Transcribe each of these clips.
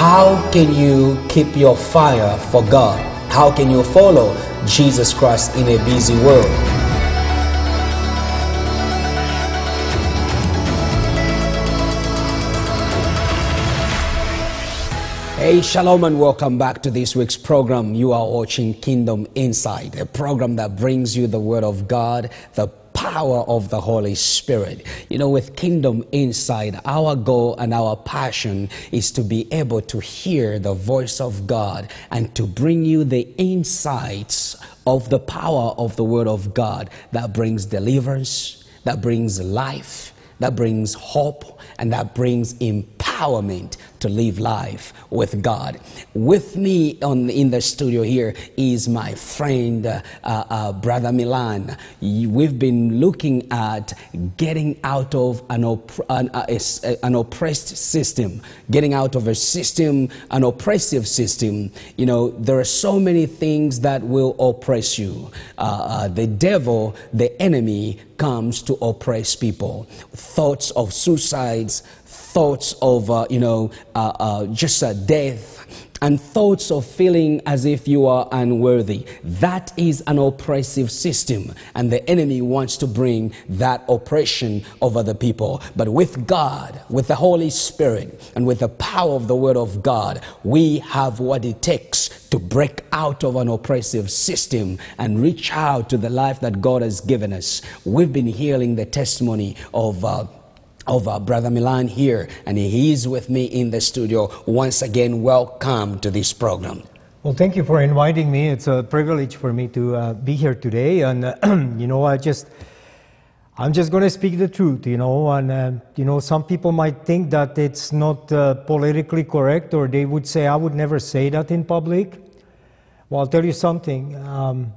How can you keep your fire for God? How can you follow Jesus Christ in a busy world? Hey, shalom, and welcome back to this week's program. You are watching Kingdom Insight, a program that brings you the Word of God, the power of the Holy Spirit. You know, with Kingdom Insight, our goal and our passion is to be able to hear the voice of God and to bring you the insights of the power of the Word of God that brings deliverance, that brings life, that brings hope, and that brings empowerment to live life with God. With me on in the studio here is my friend, uh, uh, Brother Milan. We've been looking at getting out of an, op- an, uh, an oppressed system, getting out of a system, an oppressive system. You know, there are so many things that will oppress you. Uh, uh, the devil, the enemy, comes to oppress people. Thoughts of suicides, thoughts of, uh, you know, uh, uh, just uh, death, and thoughts of feeling as if you are unworthy. That is an oppressive system, and the enemy wants to bring that oppression over the people. But with God, with the Holy Spirit, and with the power of the Word of God, we have what it takes to break out of an oppressive system and reach out to the life that God has given us. We've been hearing the testimony of. Uh, of uh, Brother Milan here, and he is with me in the studio. Once again, welcome to this program. Well, thank you for inviting me. It's a privilege for me to uh, be here today. And, uh, you know, I just, I'm just going to speak the truth, you know. And, uh, you know, some people might think that it's not uh, politically correct, or they would say, I would never say that in public. Well, I'll tell you something. Um,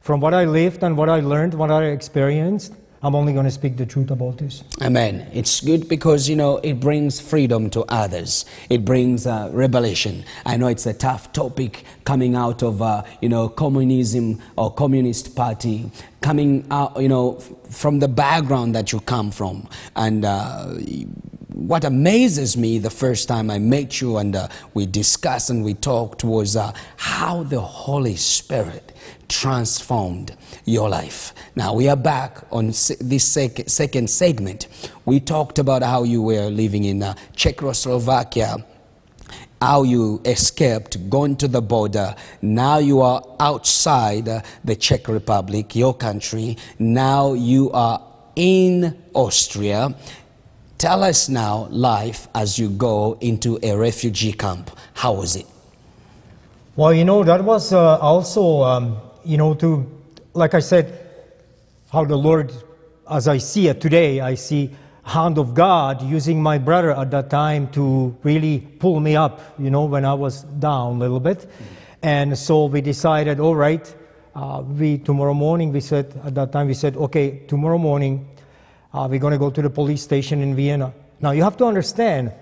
from what I lived and what I learned, what I experienced, I'm only going to speak the truth about this. Amen. It's good because, you know, it brings freedom to others. It brings uh, revelation. I know it's a tough topic coming out of, uh, you know, communism or communist party, coming out, you know, from the background that you come from. And uh, what amazes me the first time I met you and uh, we discussed and we talked was uh, how the Holy Spirit transformed your life. Now we are back on this sec second segment. We talked about how you were living in uh, Czechoslovakia, how you escaped, gone to the border. Now you are outside uh, the Czech Republic, your country. Now you are in Austria. Tell us now life as you go into a refugee camp. How was it? Well, you know, that was uh, also, um, you know, to like I said, how the Lord, as I see it today, I see hand of God using my brother at that time to really pull me up, you know, when I was down a little bit. And so we decided, all right, uh, we tomorrow morning we said at that time we said, okay, tomorrow morning uh, we're going to go to the police station in Vienna. Now you have to understand,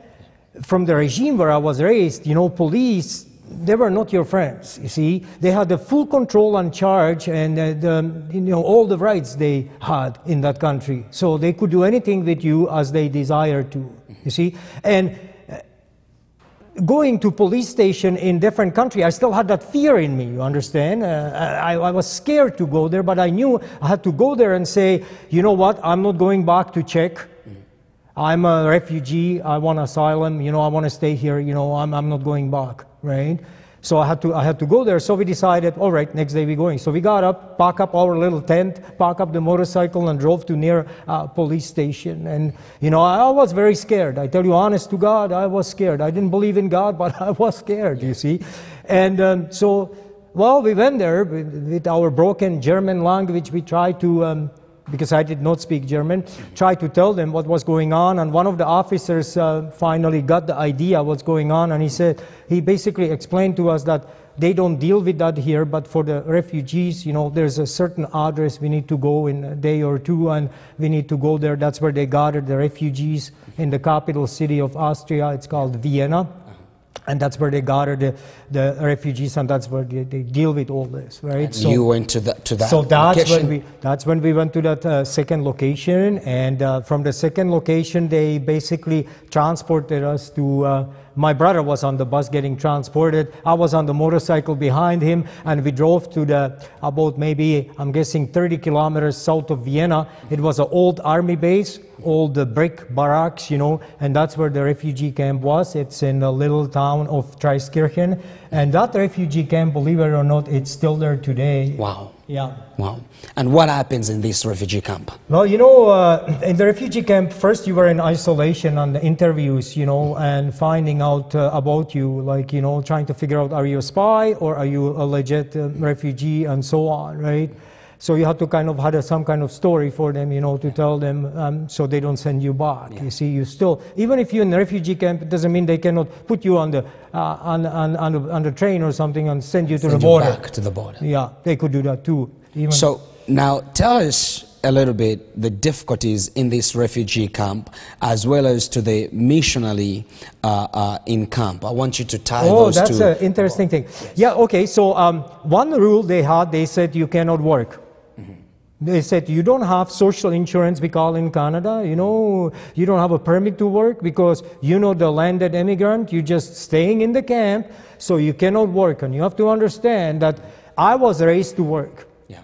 from the regime where I was raised, you know, police they were not your friends. You see, they had the full control and charge, and uh, the, you know all the rights they had in that country. So they could do anything with you as they desired to. You see, and going to police station in different country, I still had that fear in me. You understand? Uh, I, I was scared to go there, but I knew I had to go there and say, you know what? I'm not going back to Czech. I'm a refugee. I want asylum. You know, I want to stay here. You know, I'm, I'm not going back right? So I had to I had to go there. So we decided, all right, next day we're going. So we got up, pack up our little tent, pack up the motorcycle, and drove to near uh, police station. And you know, I, I, was very scared. I tell you, honest to God, I was scared. I didn't believe in God, but I was scared. You see, and um, so. Well, we went there with, with, our broken German language. We tried to um, because I did not speak German, tried to tell them what was going on. And one of the officers uh, finally got the idea what's going on. And he said, he basically explained to us that they don't deal with that here, but for the refugees, you know, there's a certain address we need to go in a day or two, and we need to go there. That's where they gathered the refugees in the capital city of Austria. It's called Vienna. And that's where they gather the, the refugees, and that's where they, they deal with all this, right? you went to that to that so that's location? when we that's when we went to that uh, second location, and uh, from the second location, they basically transported us to. Uh, my brother was on the bus getting transported. I was on the motorcycle behind him, and we drove to the about maybe I'm guessing 30 kilometers south of Vienna. It was an old army base, old uh, brick barracks, you know, and that's where the refugee camp was. It's in the little town of Traiskirchen, and that refugee camp, believe it or not, it's still there today. wow. Yeah. Wow. And what happens in this refugee camp? Well, you know, uh, in the refugee camp, first you were in isolation on the interviews, you know, and finding out uh, about you, like, you know, trying to figure out are you a spy or are you a legit uh, refugee and so on, right? So you have to kind of have a, some kind of story for them, you know, to tell them um, so they don't send you back. You see, you still, even if you're in a refugee camp, it doesn't mean they cannot put you on the, uh, on, on, on, the, on the train or something and send you to Send the border. back to the border. Yeah, they could do that too. Even So now tell us a little bit the difficulties in this refugee camp as well as to the missionary uh, uh, in camp. I want you to tie those. Oh, that's an interesting thing. Yeah, okay, so um, one rule they had, they said you cannot work. They said you don't have social insurance, we call in Canada. You know, you don't have a permit to work because you know the landed immigrant. You're just staying in the camp, so you cannot work. And you have to understand that I was raised to work. yeah.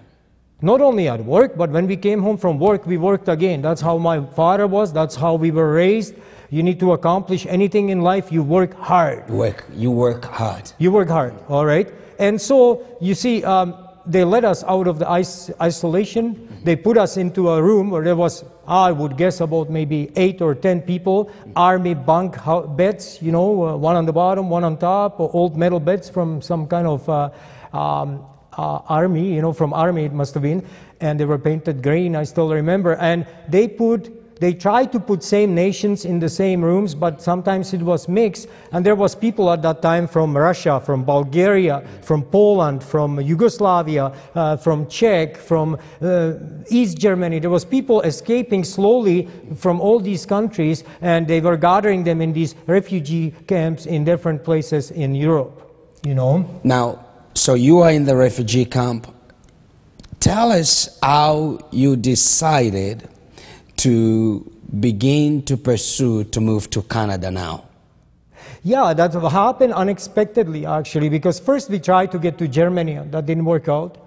Not only at work, but when we came home from work, we worked again. That's how my father was. That's how we were raised. You need to accomplish anything in life, you work hard. You work, you work hard. You work hard, all right? And so, you see, um, they let us out of the is- isolation. They put us into a room where there was, I would guess, about maybe eight or ten people, army bunk beds, you know, uh, one on the bottom, one on top, or old metal beds from some kind of uh, um, uh, army, you know, from army it must have been. And they were painted green, I still remember. And they put they tried to put same nations in the same rooms, but sometimes it was mixed. And there was people at that time from Russia, from Bulgaria, from Poland, from Yugoslavia, uh, from Czech, from uh, East Germany. There was people escaping slowly from all these countries, and they were gathering them in these refugee camps in different places in Europe. You know. Now, so you are in the refugee camp. Tell us how you decided to begin to pursue to move to Canada now. Yeah, that happened unexpectedly actually, because first we tried to get to Germany, and that didn't work out.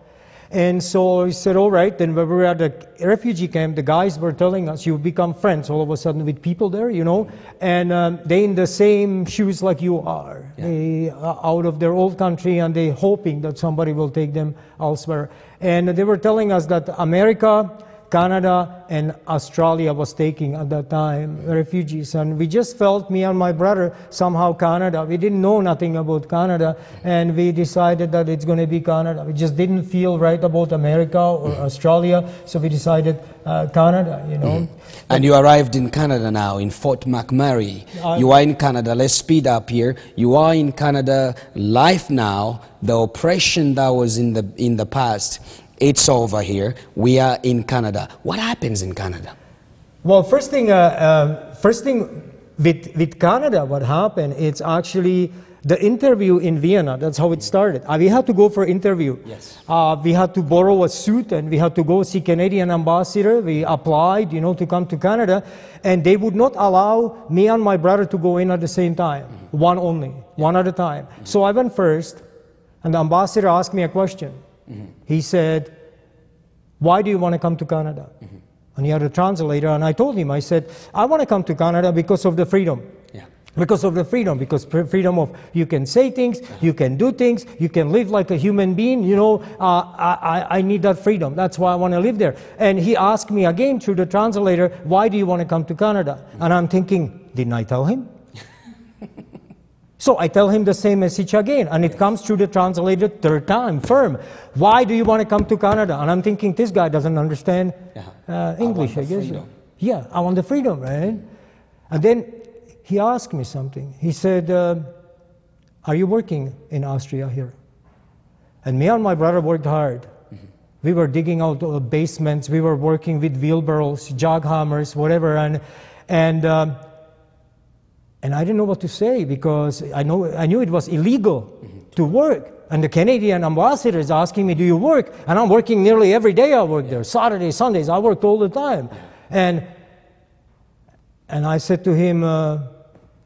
And so we said, all right, then when we were at the refugee camp, the guys were telling us you become friends all of a sudden with people there, you know, and um, they in the same shoes like you are, they are out of their old country and they hoping that somebody will take them elsewhere. And they were telling us that America, Canada and Australia was taking at that time refugees, and we just felt me and my brother somehow Canada. We didn't know nothing about Canada, and we decided that it's going to be Canada. We just didn't feel right about America or Australia, so we decided uh, Canada. You know. And you arrived in Canada now, in Fort McMurray. I- you are in Canada. Let's speed up here. You are in Canada life now. The oppression that was in the, in the past, it's over here. We are in Canada. What happens in Canada? Well, first thing, uh, uh, first thing with, with Canada, what happened, it's actually the interview in Vienna. That's how it started. Uh, we had to go for interview. Yes. Uh, we had to borrow a suit and we had to go see Canadian ambassador. We applied, you know, to come to Canada, and they would not allow me and my brother to go in at the same time. One only, one at a time. So I went first, and the ambassador asked me a question. He said, why do you want to come to Canada? And he had a translator, and I told him, I said, I want to come to Canada because of the freedom. Yeah. Because of the freedom, because freedom of you can say things, you can do things, you can live like a human being. You know, uh, I, I, I need that freedom. That's why I want to live there. And he asked me again through the translator, why do you want to come to Canada? And I'm thinking, didn't I tell him? So I tell him the same message again, and it comes through the translator third time, firm. Why do you want to come to Canada? And I'm thinking, this guy doesn't understand uh, English, I, the guess. freedom. Yeah, I want the freedom, right? And then he asked me something. He said, uh, Are you working in Austria here? And me and my brother worked hard. We were digging out uh, basements. We were working with wheelbarrows, jog hammers, whatever. And, and, um, and I didn't know what to say because I, know, I knew it was illegal to work. And the Canadian ambassador is asking me, Do you work? And I'm working nearly every day. I work there. Saturdays, Sundays, I worked all the time. And, and I said to him, uh,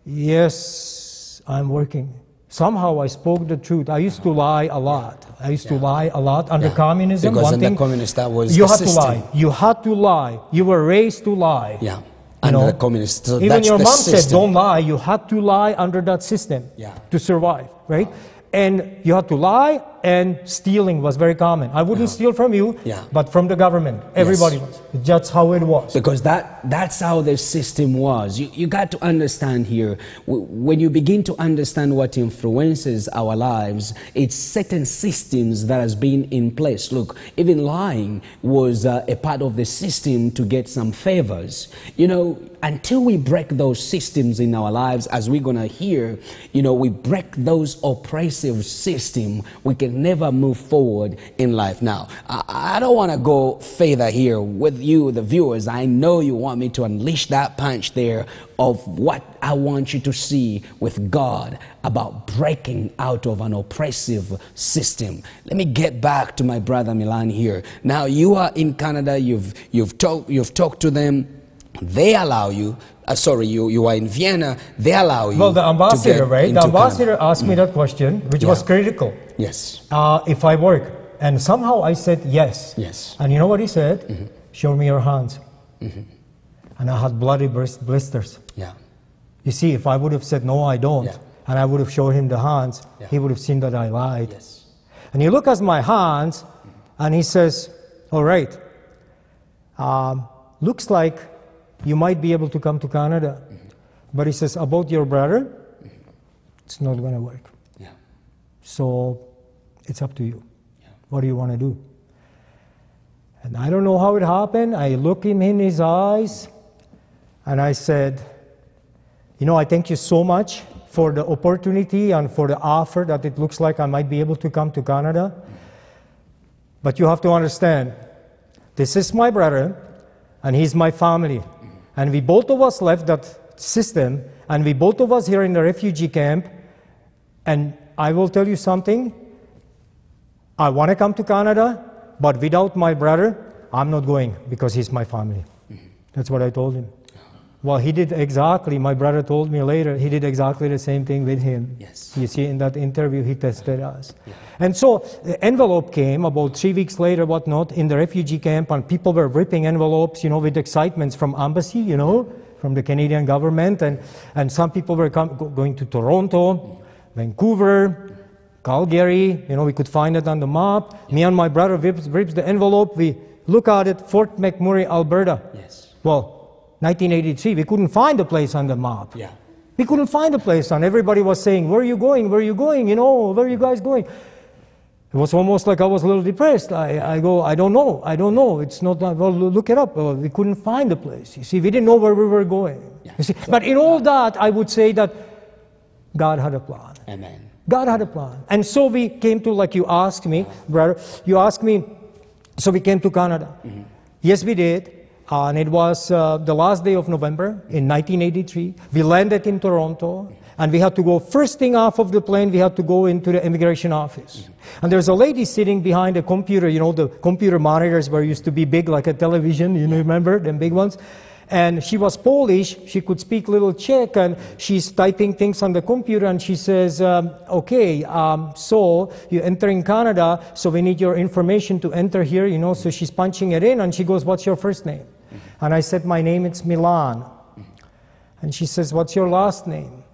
Yes, I'm working. Somehow I spoke the truth. I used to lie a lot. I used to lie a lot under Yeah. communism. Because one under thing, communist, that was you had system. to lie. You had to lie. You were raised to lie. Yeah. Under know? the communist. So Even your mom said, don't lie. You had to lie under that system Yeah. to survive, right? And you had to lie, and stealing was very common. I wouldn't steal from you, Yeah. but from the government. Everybody was. That's how it was. Because that, that's how the system was. You, you got to understand here, w- when you begin to understand what influences our lives, it's certain systems that has been in place. Look, even lying was uh, a part of the system to get some favors. You know, until we break those systems in our lives, as we're going to hear, you know, we break those oppressive system, we can never move forward in life. Now, I, I don't want to go further here with you, the viewers. I know you want me to unleash that punch there of what I want you to see with God about breaking out of an oppressive system. Let me get back to my brother Milan here. Now, you are in Canada, you've, you've, talk, you've talked to them, they allow you. Uh, sorry, you, you are in Vienna. They allow you. well, the ambassador, right? The ambassador Canada. asked me that question, which Yeah. was critical. Yes. Uh, if I work. And somehow I said yes. Yes. And you know what he said? Show me your hands. And I had bloody blisters. Yeah. You see, if I would have said, no, I don't, Yeah. and I would have shown him the hands, Yeah. he would have seen that I lied. Yes. And he look at my hands, and he says, all right, um, looks like you might be able to come to Canada. Mm-hmm. But he says, about your brother, mm-hmm. it's not going to work. Yeah. So it's up to you. Yeah. What do you want to do? And I don't know how it happened. I look him in his eyes and I said, You know, I thank you so much for the opportunity and for the offer that it looks like I might be able to come to Canada. But you have to understand, this is my brother and he's my family. And we both of us left that system and we both of us here in the refugee camp. And I will tell you something. I want to come to Canada, but without my brother, I'm not going because he's my family. Mm-hmm. That's what I told him. Well, he did exactly, my brother told me later, he did exactly the same thing with him. Yes. You see, in that interview, he tested us. And so, the envelope came about three weeks later, whatnot, in the refugee camp, and people were ripping envelopes, you know, with excitements from embassy, you know, from the Canadian government. And, and some people were going to Toronto, Vancouver, Calgary, you know, we could find it on the map. Me and my brother rips, rips the envelope. We look at it, Fort McMurray, Alberta. Yes. Well, 1983, we couldn't find a place on the map. Yeah. We couldn't find a place, on. everybody was saying, Where are you going? Where are you going? You know, where are you guys going? It was almost like I was a little depressed. I, I go, I don't know. I don't know. It's not, well, look it up. Well, we couldn't find a place. You see, we didn't know where we were going. Yeah. You see, but in all that, I would say that God had a plan. Amen. God had a plan. And so we came to, like you asked me, uh-huh. brother, you asked me, so we came to Canada. Mm-hmm. Yes, we did. And it was uh, the last day of November in 1983. We landed in Toronto. And we had to go, first thing off of the plane, we had to go into the immigration office. And there's a lady sitting behind a computer, you know, the computer monitors were used to be big like a television, you know, remember, them big ones? And she was Polish. She could speak little Czech, and she's typing things on the computer. And she says, um, "Okay, um, so you're entering Canada, so we need your information to enter here." You know, so she's punching it in, and she goes, "What's your first name?" And I said, "My name is Milan." And she says, "What's your last name?"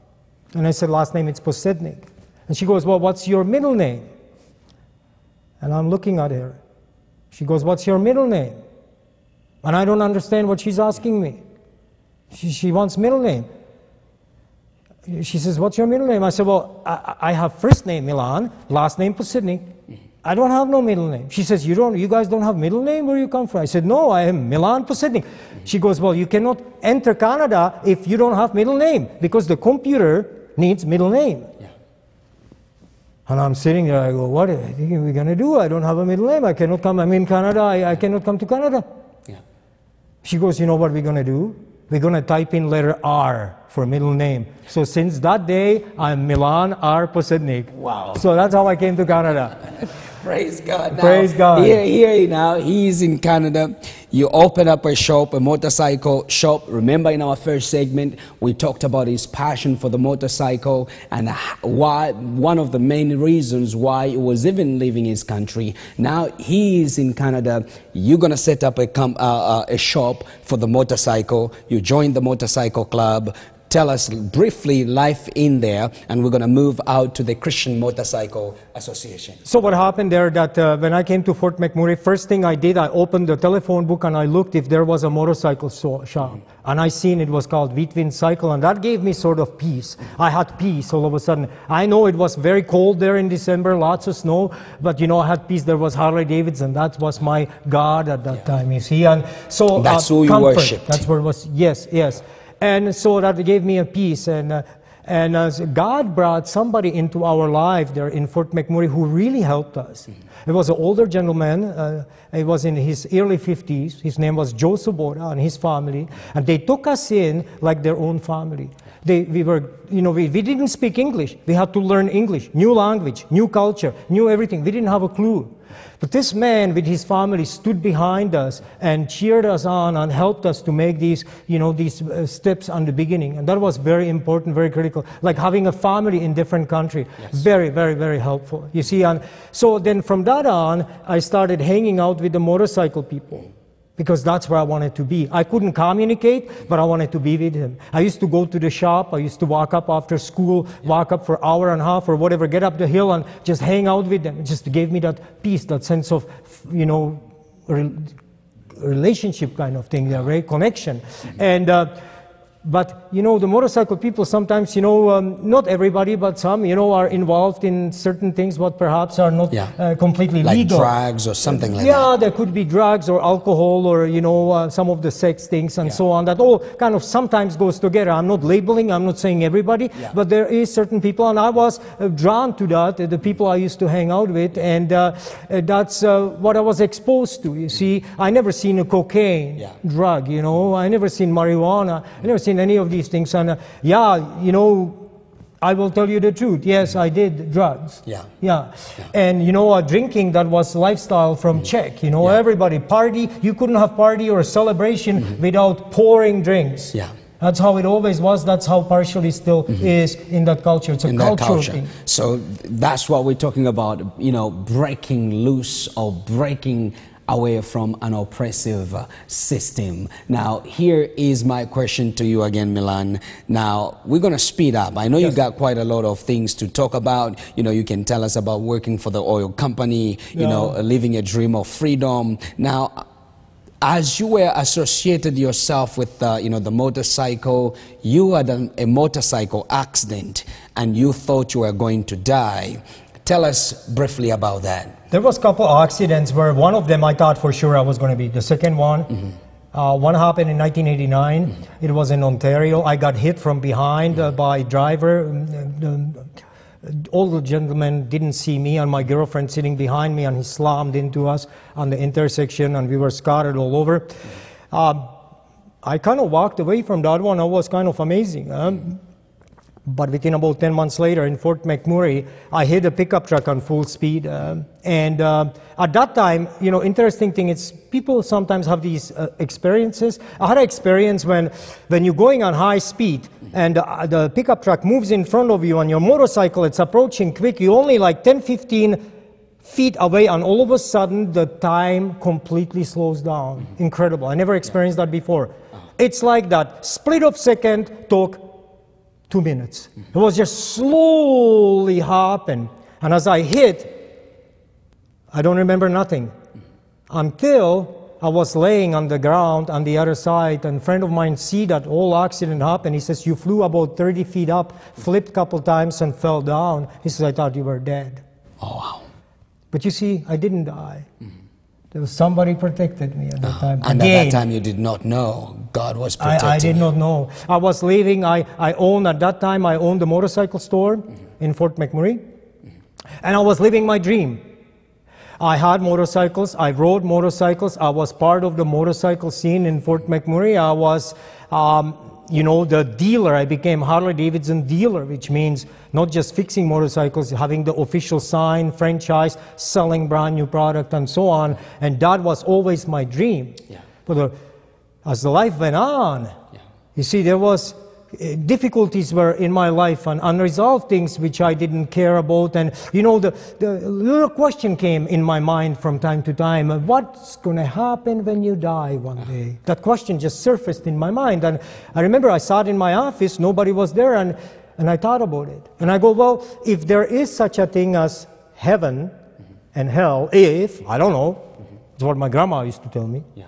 And I said, "Last name it's Posednik." And she goes, "Well, what's your middle name?" And I'm looking at her. She goes, "What's your middle name?" And I don't understand what she's asking me. She, she wants middle name. She says, What's your middle name? I said, Well, I, I have first name Milan, last name Posidnik. I don't have no middle name. She says, You don't you guys don't have middle name? Where you come from? I said, No, I am Milan Posidnik. She goes, Well, you cannot enter Canada if you don't have middle name, because the computer needs middle name. Yeah. And I'm sitting there, I go, What are we gonna do? I don't have a middle name. I cannot come. I'm in Canada, I, I cannot come to Canada. Yeah. She goes, You know what we're going to do? We're going to type in letter R. for middle name. So since that day, I'm Milan R. Posednik. Wow. So that's how I came to Canada. Praise God. Now, Praise God. Here, here now, he's in Canada. You open up a shop, a motorcycle shop. Remember, in our first segment, we talked about his passion for the motorcycle and why one of the main reasons why he was even leaving his country. Now he is in Canada. You're gonna set up a, uh, uh, a shop for the motorcycle. You join the motorcycle club tell us briefly life in there, and we're going to move out to the Christian Motorcycle Association. So what happened there that uh, when I came to Fort McMurray, first thing I did, I opened the telephone book and I looked if there was a motorcycle so- shop. And I seen it was called Wheatwind Cycle, and that gave me sort of peace. I had peace all of a sudden. I know it was very cold there in December, lots of snow, but you know, I had peace. There was Harley Davidson. That was my God at that time, you see. And so That's uh, who you comfort, worshipped. That's where it was, yes, yes. And so that gave me a peace. And, uh, and uh, God brought somebody into our life there in Fort McMurray who really helped us. It was an older gentleman. Uh, he was in his early 50s. His name was Joe Sobora and his family. And they took us in like their own family. They, we were, you know, we, we didn't speak English. We had to learn English, new language, new culture, new everything. We didn't have a clue. But this man with his family stood behind us and cheered us on and helped us to make these, you know, these uh, steps on the beginning. And that was very important, very critical. Like having a family in different country. Yes. Very, very, very helpful. You see, and so then from that on, I started hanging out with the motorcycle people because that's where I wanted to be. I couldn't communicate, but I wanted to be with him. I used to go to the shop. I used to walk up after school, walk up for hour and a half or whatever, get up the hill and just hang out with them. It just gave me that peace, that sense of, you know, re- relationship kind of thing, yeah, right? Connection. And, uh, but you know the motorcycle people sometimes you know um, not everybody but some you know are involved in certain things what perhaps are not Yeah. uh, completely Like legal drugs or something like that. yeah, there could be drugs or alcohol or you know uh, some of the sex things and so on. That all kind of sometimes goes together. I'm not labeling. I'm not saying everybody, Yeah. but there is certain people, and I was uh, drawn to that. uh, The people I used to hang out with, and uh, uh, that's uh, what I was exposed to. You see, I never seen a cocaine Yeah. drug. You know, I never seen marijuana. I never seen any of these things. And uh, yeah, you know. I will tell you the truth. Yes, I did drugs. Yeah. Yeah. And you know, uh, drinking that was lifestyle from Czech. You know. Yeah. everybody party. You couldn't have party or celebration without pouring drinks. Yeah. That's how it always was. That's how partially still is in that culture. It's a in cultural culture. thing. So that's what we're talking about, you know, breaking loose or breaking away from an oppressive system. Now, here is my question to you again, Milan. Now, we're going to speed up. I know you've got quite a lot of things to talk about. You know, you can tell us about working for the oil company, you know, living a dream of freedom. Now, as you were associated yourself with uh, you know the motorcycle you had a, a motorcycle accident and you thought you were going to die tell us briefly about that There was a couple accidents where one of them I thought for sure I was going to be. The second one, uh, one happened in 1989. It was in Ontario. I got hit from behind uh, by a driver. The older gentleman didn't see me and my girlfriend sitting behind me, and he slammed into us on the intersection, and we were scattered all over. Um, I kind of walked away from that one. It was kind of amazing. Um, but within about 10 months later in Fort McMurray, I hit a pickup truck on full speed. Uh, and uh, at that time, you know, interesting thing is people sometimes have these uh, experiences. I had an experience when, when you're going on high speed and uh, the pickup truck moves in front of you on your motorcycle, it's approaching quick, you're only like 10, 15 feet away, and all of a sudden the time completely slows down. Incredible. I never experienced that before. It's like that split of second took two minutes. It was just slowly happen. And as I hit, I don't remember nothing until I was laying on the ground on the other side, and a friend of mine see that whole accident happen. He says, "You flew about 30 feet up, flipped a couple times, and fell down." He says, "I thought you were dead." oh wow But you see, I didn't die. There somebody protected me at that time. and Again, at that time you did not know god was protecting I, I did you. not know. I was leaving. I, I owned, at that time, I owned a motorcycle store in Fort McMurray. And I was living my dream. I had motorcycles. I rode motorcycles. I was part of the motorcycle scene in Fort McMurray. I was, um, you know, the dealer. I became Harley Davidson dealer, which means not just fixing motorcycles, having the official sign, franchise, selling brand new product, and so on. And that was always my dream. Yeah. But uh, as the life went on, Yeah. you see, there was difficulties were in my life and unresolved things which I didn't care about. And you know, the, the little question came in my mind from time to time: uh, What's going to happen when you die one day? That question just surfaced in my mind, and I remember I sat in my office, nobody was there, and and I thought about it. And I go, well, if there is such a thing as heaven and hell, if I don't know, it's what my grandma used to tell me Yeah.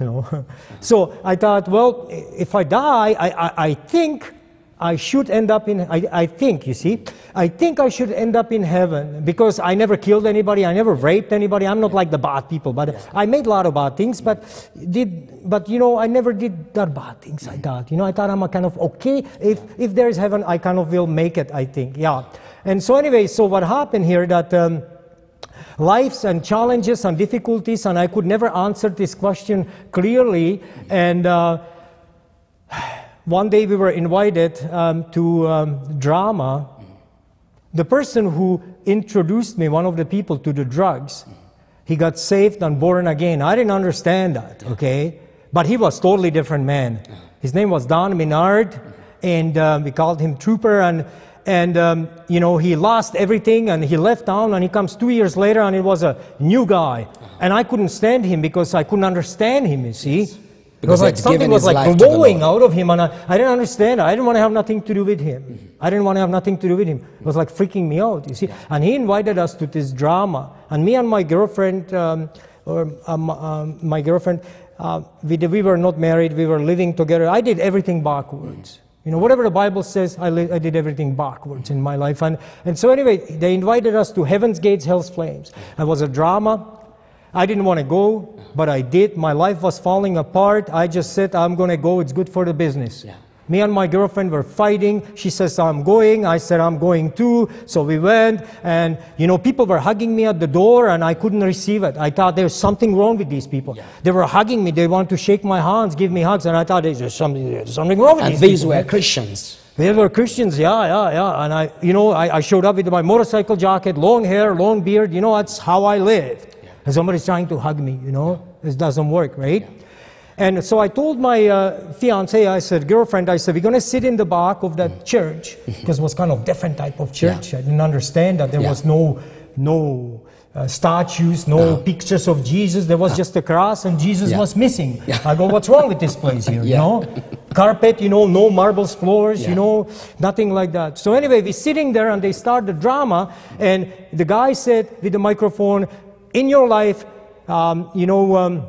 You know. so I thought, well, if I die, I, I, I think I should end up in, I, I think, you see, I think I should end up in heaven because I never killed anybody, I never raped anybody, I'm not like the bad people, but I made a lot of bad things, but did, but you know, I never did that bad things, I thought, you know, I thought I'm a kind of, okay, if, if there is heaven, I kind of will make it, I think, yeah. And so anyway, so what happened here that, um, lives and challenges and difficulties, and I could never answer this question clearly. And uh, one day we were invited um, to um, drama. The person who introduced me, one of the people, to the drugs, he got saved and born again. I didn't understand that, okay? But he was totally different man. His name was Don Minard, and um, we called him Trooper. And and um, you know he lost everything, and he left town. And he comes two years later, and it was a new guy. And I couldn't stand him because I couldn't understand him. You see, it Because like something was like life to the glowing Lord. out of him, and I, I didn't understand. I didn't want to have nothing to do with him. I didn't want to have nothing to do with him. It was like freaking me out, you see. And he invited us to this drama, and me and my girlfriend, um, or um, um, my girlfriend, uh, we, we were not married. We were living together. I did everything backwards. You know, whatever the Bible says, I, I did everything backwards in my life. And, and so, anyway, they invited us to Heaven's Gates, Hell's Flames. It was a drama. I didn't want to go, but I did. My life was falling apart. I just said, I'm going to go. It's good for the business. Yeah. Me and my girlfriend were fighting. She says, I'm going. I said, I'm going too. So we went, and you know, people were hugging me at the door, and I couldn't receive it. I thought there's something wrong with these people. They were hugging me. They wanted to shake my hands, give me hugs, and I thought there's something, there's something wrong with these And these these people. were Christians. They were Christians, yeah, yeah, yeah. And I, you know, I, I showed up with my motorcycle jacket, long hair, long beard. You know, that's how I lived. And somebody's trying to hug me, you know, this doesn't work, right? And so I told my uh, fiance, I said, girlfriend, I said, we're going to sit in the back of that church because it was kind of different type of church. I didn't understand that there Yeah. was no, no uh, statues, no pictures of Jesus. There was just a cross and Jesus Yeah. was missing. I go, what's wrong with this place here, you know? Carpet, you know, no marbles floors, Yeah. you know, nothing like that. So anyway, we're sitting there and they start the drama and the guy said with the microphone, in your life, um, you know, um,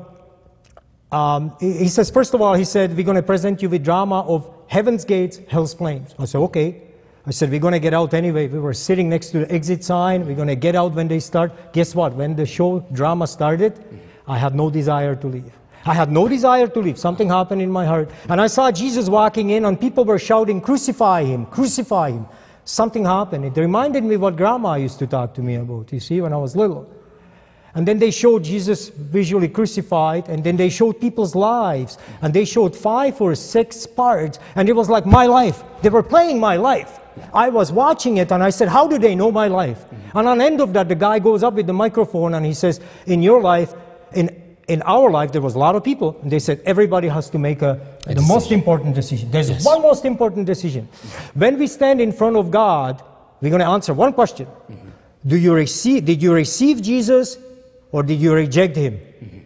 um, he says, first of all, he said, we're going to present you with drama of Heaven's Gates, Hell's Flames. I said, okay. I said, we're going to get out anyway. We were sitting next to the exit sign. We're going to get out when they start. Guess what? When the show drama started, I had no desire to leave. I had no desire to leave. Something happened in my heart. And I saw Jesus walking in, and people were shouting, Crucify him, crucify him. Something happened. It reminded me what grandma used to talk to me about, you see, when I was little. And then they showed Jesus visually crucified, and then they showed people's lives, and they showed five or six parts, and it was like my life. They were playing my life. I was watching it, and I said, How do they know my life? And on the end of that, the guy goes up with the microphone and he says, In your life, in, in our life, there was a lot of people, and they said, Everybody has to make a, the most important decision. There's one most important decision. When we stand in front of God, we're going to answer one question. Mm-hmm. Do you receive, did you receive Jesus or did you reject him? Mm-hmm.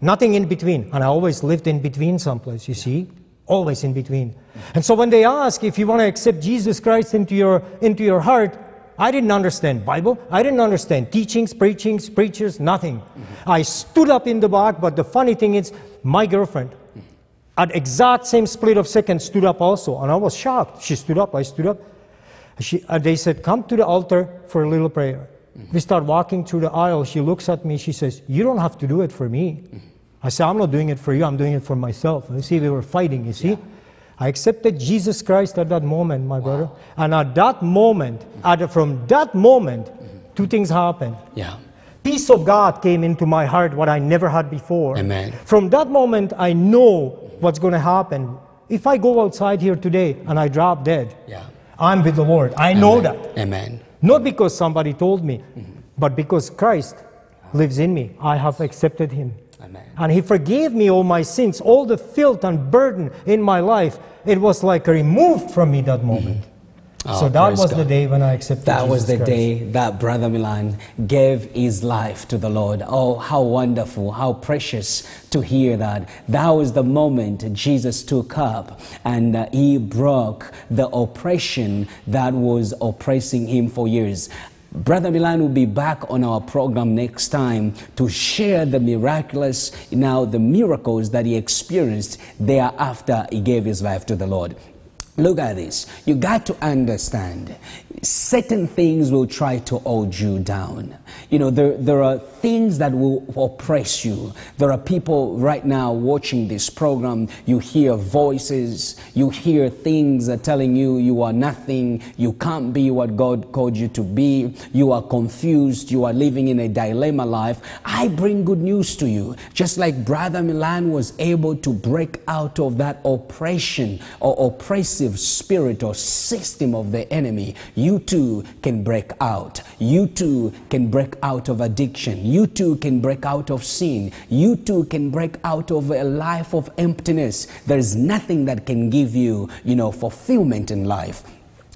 Nothing in between. And I always lived in between someplace, you see? Always in between. And so when they ask if you want to accept Jesus Christ into your, into your heart, I didn't understand Bible. I didn't understand teachings, preachings, preachers, nothing. Mm-hmm. I stood up in the back, but the funny thing is, my girlfriend, mm-hmm. at exact same split of seconds, stood up also. And I was shocked. She stood up, I stood up. She, uh, they said, Come to the altar for a little prayer. We start walking through the aisle. She looks at me. She says, You don't have to do it for me. I said, I'm not doing it for you. I'm doing it for myself. You see, we were fighting, you see. I accepted Jesus Christ at that moment, my brother. And at that moment, at, from that moment, two things happened. Yeah. Peace of God came into my heart, what I never had before. Amen. From that moment, I know what's going to happen. If I go outside here today and I drop dead, Yeah. I'm with the Lord. I know that. Amen. Not because somebody told me, but because Christ lives in me. I have accepted him. Amen. And he forgave me all my sins, all the filth and burden in my life. It was like removed from me that moment. Oh, so that was the day when I accepted That was the Christ. day that Brother Milan gave his life to the Lord. Oh, how wonderful, how precious to hear that. That was the moment Jesus took up and uh, he broke the oppression that was oppressing him for years. Brother Milan will be back on our program next time to share the miraculous, now the miracles that he experienced thereafter he gave his life to the Lord. Look at this. You got to understand certain things will try to hold you down. You know, there, there are things that will oppress you. There are people right now watching this program. You hear voices, you hear things that are telling you you are nothing, you can't be what God called you to be, you are confused, you are living in a dilemma life. I bring good news to you. Just like Brother Milan was able to break out of that oppression or oppressive spirit or system of the enemy, you too can break out. You too can break out of addiction. You too can break out of sin. You too can break out of a life of emptiness. There is nothing that can give you, you know, fulfillment in life.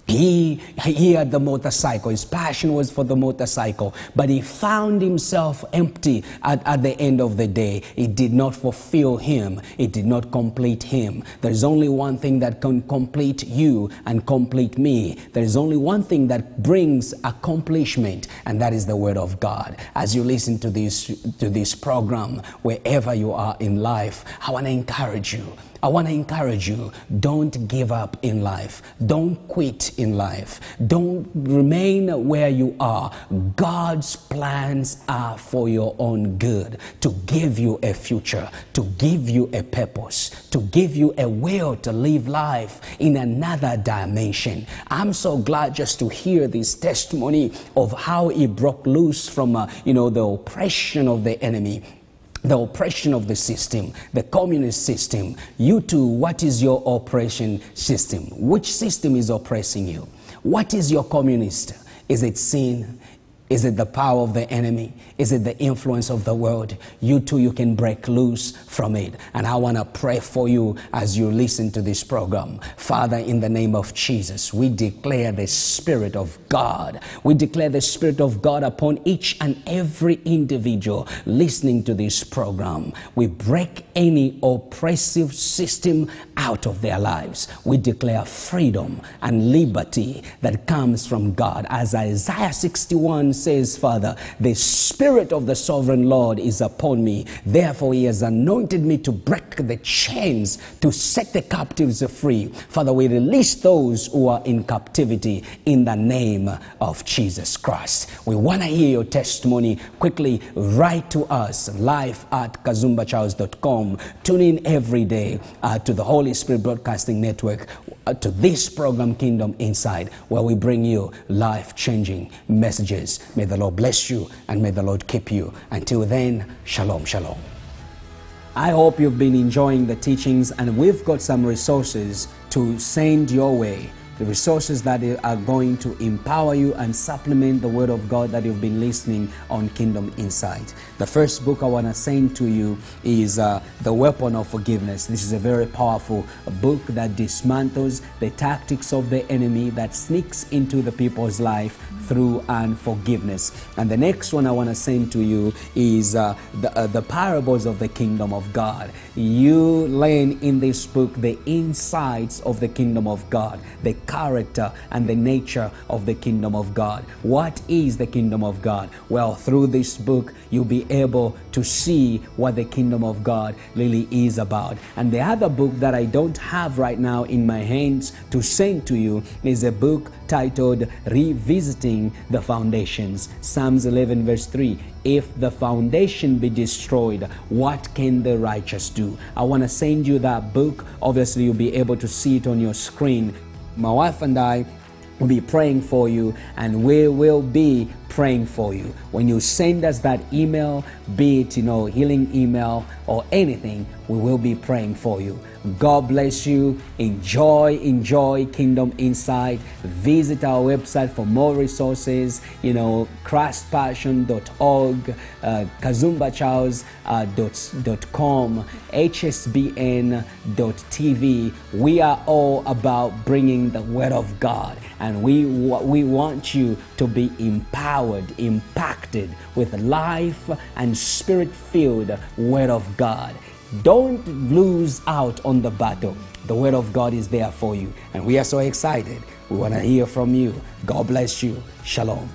He, he had the motorcycle. His passion was for the motorcycle. But he found himself empty at, at the end of the day. It did not fulfill him. It did not complete him. There's only one thing that can complete you and complete me. There's only one thing that brings accomplishment, and that is the word of God. As you listen to this, to this program, wherever you are in life, I want to encourage you. I want to encourage you don't give up in life. Don't quit in life. Don't remain where you are. God's plans are for your own good to give you a future, to give you a purpose, to give you a will to live life in another dimension. I'm so glad just to hear this testimony of how he broke loose from uh, you know the oppression of the enemy the oppression of the system, the communist system. You too, what is your oppression system? Which system is oppressing you? What is your communist? Is it sin? Is it the power of the enemy? Is it the influence of the world? You too, you can break loose from it. And I want to pray for you as you listen to this program. Father, in the name of Jesus, we declare the Spirit of God. We declare the Spirit of God upon each and every individual listening to this program. We break any oppressive system out of their lives. We declare freedom and liberty that comes from God. As Isaiah 61 says, Father, the Spirit of the sovereign Lord is upon me. Therefore, He has anointed me to break the chains, to set the captives free. Father, we release those who are in captivity in the name of Jesus Christ. We want to hear your testimony. Quickly write to us live at kazumbacharles.com. Tune in every day uh, to the Holy Spirit Broadcasting Network Uh, to this program, Kingdom Insight, where we bring you life changing messages. May the Lord bless you and may the Lord keep you. Until then, shalom, shalom. I hope you've been enjoying the teachings, and we've got some resources to send your way. The resources that are going to empower you and supplement the Word of God that you've been listening on Kingdom Insight. The first book I want to send to you is uh, The Weapon of Forgiveness. This is a very powerful book that dismantles the tactics of the enemy that sneaks into the people's life through unforgiveness. And the next one I want to send to you is uh, the, uh, the parables of the kingdom of God. You learn in this book the insights of the kingdom of God, the character and the nature of the kingdom of God. What is the kingdom of God? Well, through this book, you'll be able to see what the kingdom of God really is about. And the other book that I don't have right now in my hands to send to you is a book titled Revisiting the Foundations. Psalms 11, verse 3. If the foundation be destroyed, what can the righteous do? I want to send you that book. Obviously, you'll be able to see it on your screen. My wife and I will be praying for you, and we will be praying for you. When you send us that email, be it you know healing email or anything, we will be praying for you. God bless you. Enjoy, enjoy Kingdom Insight. Visit our website for more resources. You know, christpassion.org, uh, kazumbacharles.com, hsbn.tv. We are all about bringing the Word of God, and we, we want you to be empowered, impacted with life and spirit filled Word of God. Don't lose out on the battle. The Word of God is there for you. And we are so excited. We want to hear from you. God bless you. Shalom.